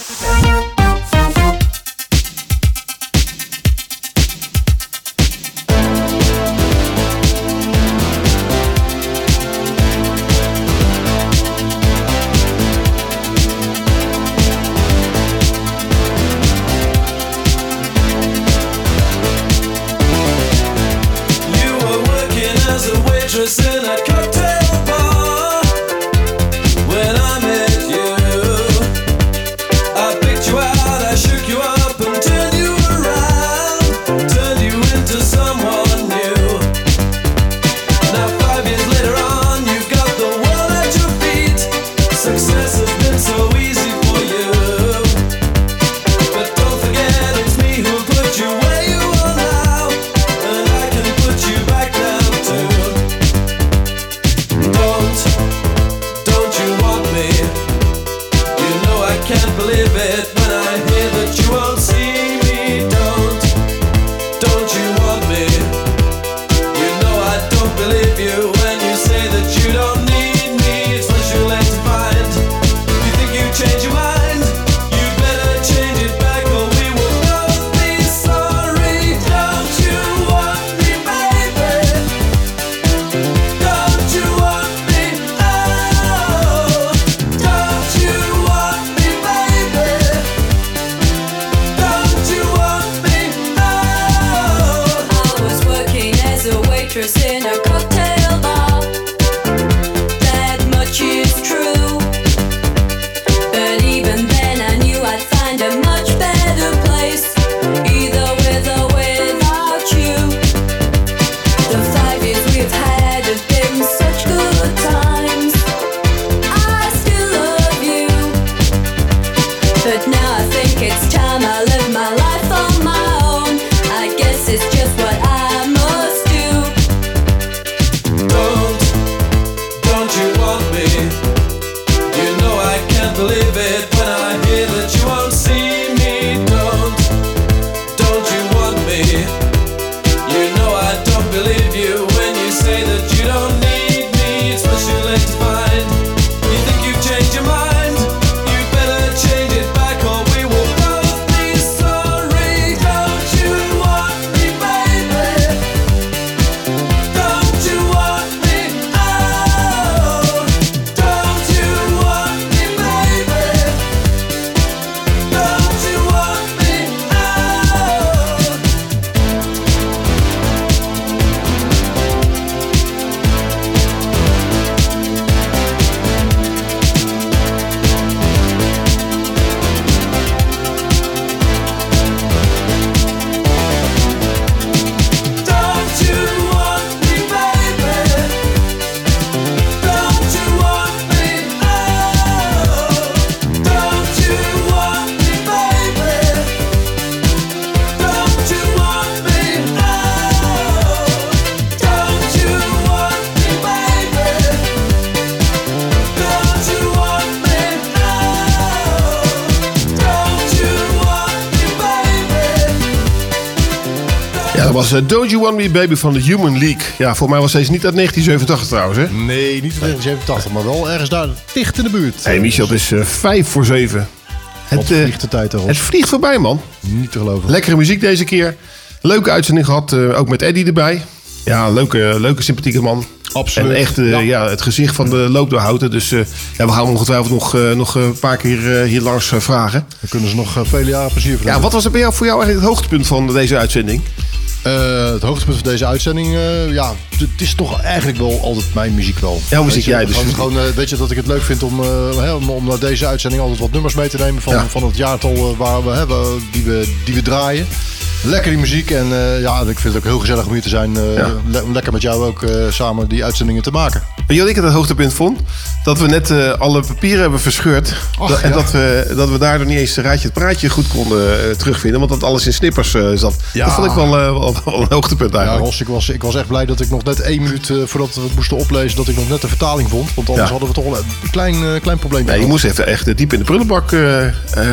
Speaker 9: Was eh, Don't You Want Me Baby van de Human League. Ja, voor mij was deze niet uit 1987 trouwens, hè?
Speaker 10: Nee, niet uit 1987, maar wel ergens daar dicht in de buurt.
Speaker 9: Hé, hey, Michel, het is eh, vijf voor zeven. Het, eh,
Speaker 10: vliegt de tijd erop.
Speaker 9: het vliegt voorbij, man.
Speaker 10: Niet te geloven.
Speaker 9: Lekkere muziek deze keer. Leuke uitzending gehad, eh, ook met Eddie erbij. Ja, leuke, leuke sympathieke man.
Speaker 10: Absoluut.
Speaker 9: En echt eh, ja. het gezicht van de loop door houten. Dus eh, ja, we gaan hem ongetwijfeld nog, eh, nog een paar keer eh, hier langs eh, vragen.
Speaker 10: Dan kunnen ze nog eh, vele jaren plezier van
Speaker 9: Ja, wat was er bij jou, voor jou eigenlijk het hoogtepunt van deze uitzending?
Speaker 10: Eh, het hoogtepunt van deze uitzending, eh, ja, het is toch eigenlijk wel altijd mijn muziek wel.
Speaker 9: Jouw muziek, jij dus.
Speaker 10: Gewoon, gewoon, eh, weet je dat ik het leuk vind om, hè, om, om naar deze uitzending altijd wat nummers mee te nemen van,
Speaker 9: Ja.
Speaker 10: van het jaartal waar we, we- die, we, die we draaien. Lekker die muziek en eh, ja, ik vind het ook heel gezellig om hier te zijn. eh,
Speaker 9: Ja.
Speaker 10: le- om lekker met jou ook eh, samen die uitzendingen te maken.
Speaker 9: Weet je wat ik het hoogtepunt vond? Dat we net alle papieren hebben verscheurd.
Speaker 10: Ach,
Speaker 9: Dat- en
Speaker 10: ja.
Speaker 9: dat we, dat we daardoor niet eens het raadje het praatje goed konden terugvinden. Want dat alles in snippers zat.
Speaker 10: Ja.
Speaker 9: Dat vond ik wel, wel, wel een hoogtepunt
Speaker 10: Ja,
Speaker 9: eigenlijk.
Speaker 10: Ros, ik was, ik was echt blij dat ik nog net één minuut voordat we het moesten oplezen, dat ik nog net de vertaling vond. Want anders
Speaker 9: Ja.
Speaker 10: hadden we toch wel een klein, klein probleem.
Speaker 9: Nee, je moest even echt diep in de prullenbak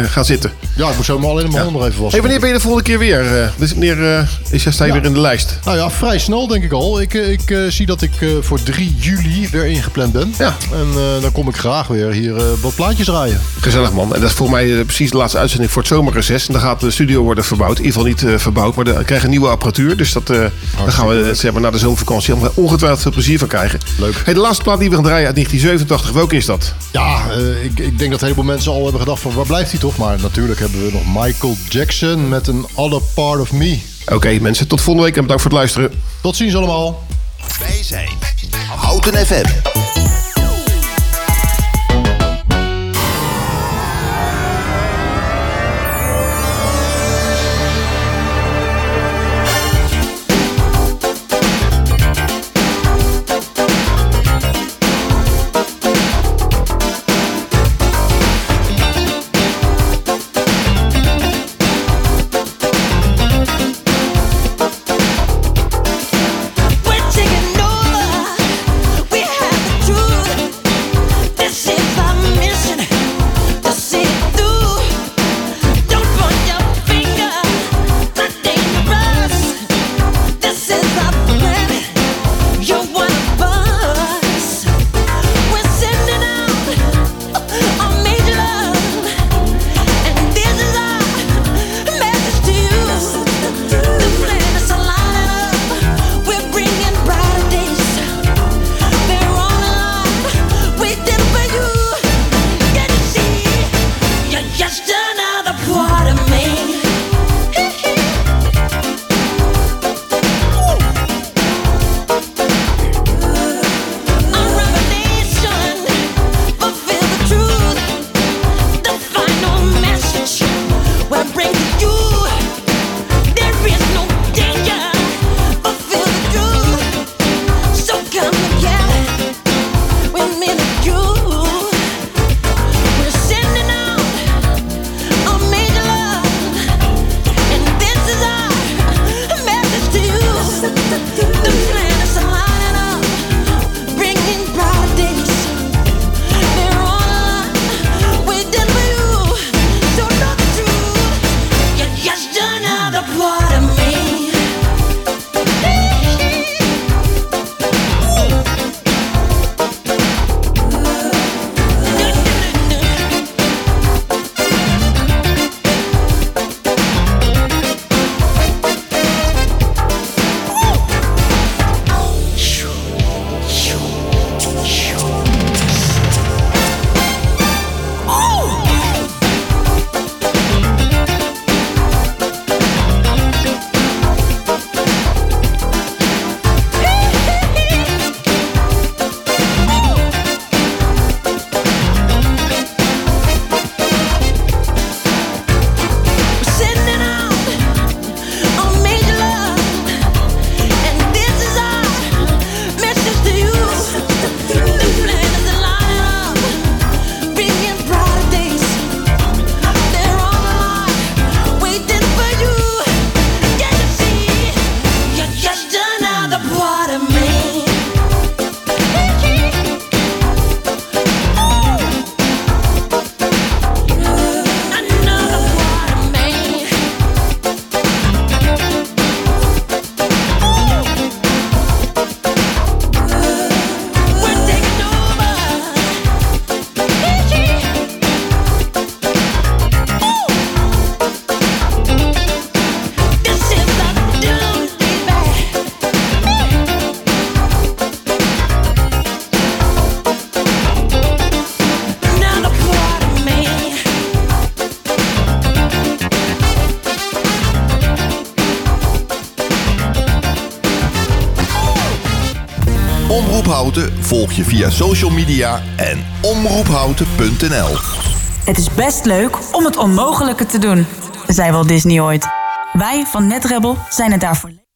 Speaker 9: gaan zitten.
Speaker 10: Ja, ik moest maar alleen mijn handen nog even wassen.
Speaker 9: Hey, wanneer ben je de volgende keer weer? Dus wanneer eh, is jij sta je
Speaker 10: Ja.
Speaker 9: weer in de lijst?
Speaker 10: Nou ja, vrij snel denk ik al. Ik, eh, ik zie dat ik voor 3 juli weer ingepland ben.
Speaker 9: Ja.
Speaker 10: En dan kom ik graag weer hier wat plaatjes draaien.
Speaker 9: Gezellig man. En dat is voor mij precies de laatste uitzending voor het zomerreces. En dan gaat de studio worden verbouwd. In ieder geval niet verbouwd, maar we krijgen nieuwe apparatuur. Dus dat, dan gaan we zeg maar, na de zomervakantie ongetwijfeld veel plezier van krijgen.
Speaker 10: Leuk.
Speaker 9: Hey, de laatste plaat die we gaan draaien uit 1987. Welke is dat?
Speaker 10: Ja, ik, ik denk dat een heleboel mensen al hebben gedacht van waar blijft hij toch? Maar natuurlijk hebben we nog Michael Jackson met een Other Part of Me.
Speaker 9: Oké mensen, tot volgende week en bedankt voor het luisteren.
Speaker 10: Tot ziens allemaal.
Speaker 1: Wij zijn Houten FM.
Speaker 21: Je via social media en omroephouten.nl.
Speaker 22: Het is best leuk om het onmogelijke te doen, zei Walt Disney ooit. Wij van NetRebel zijn het daarvoor.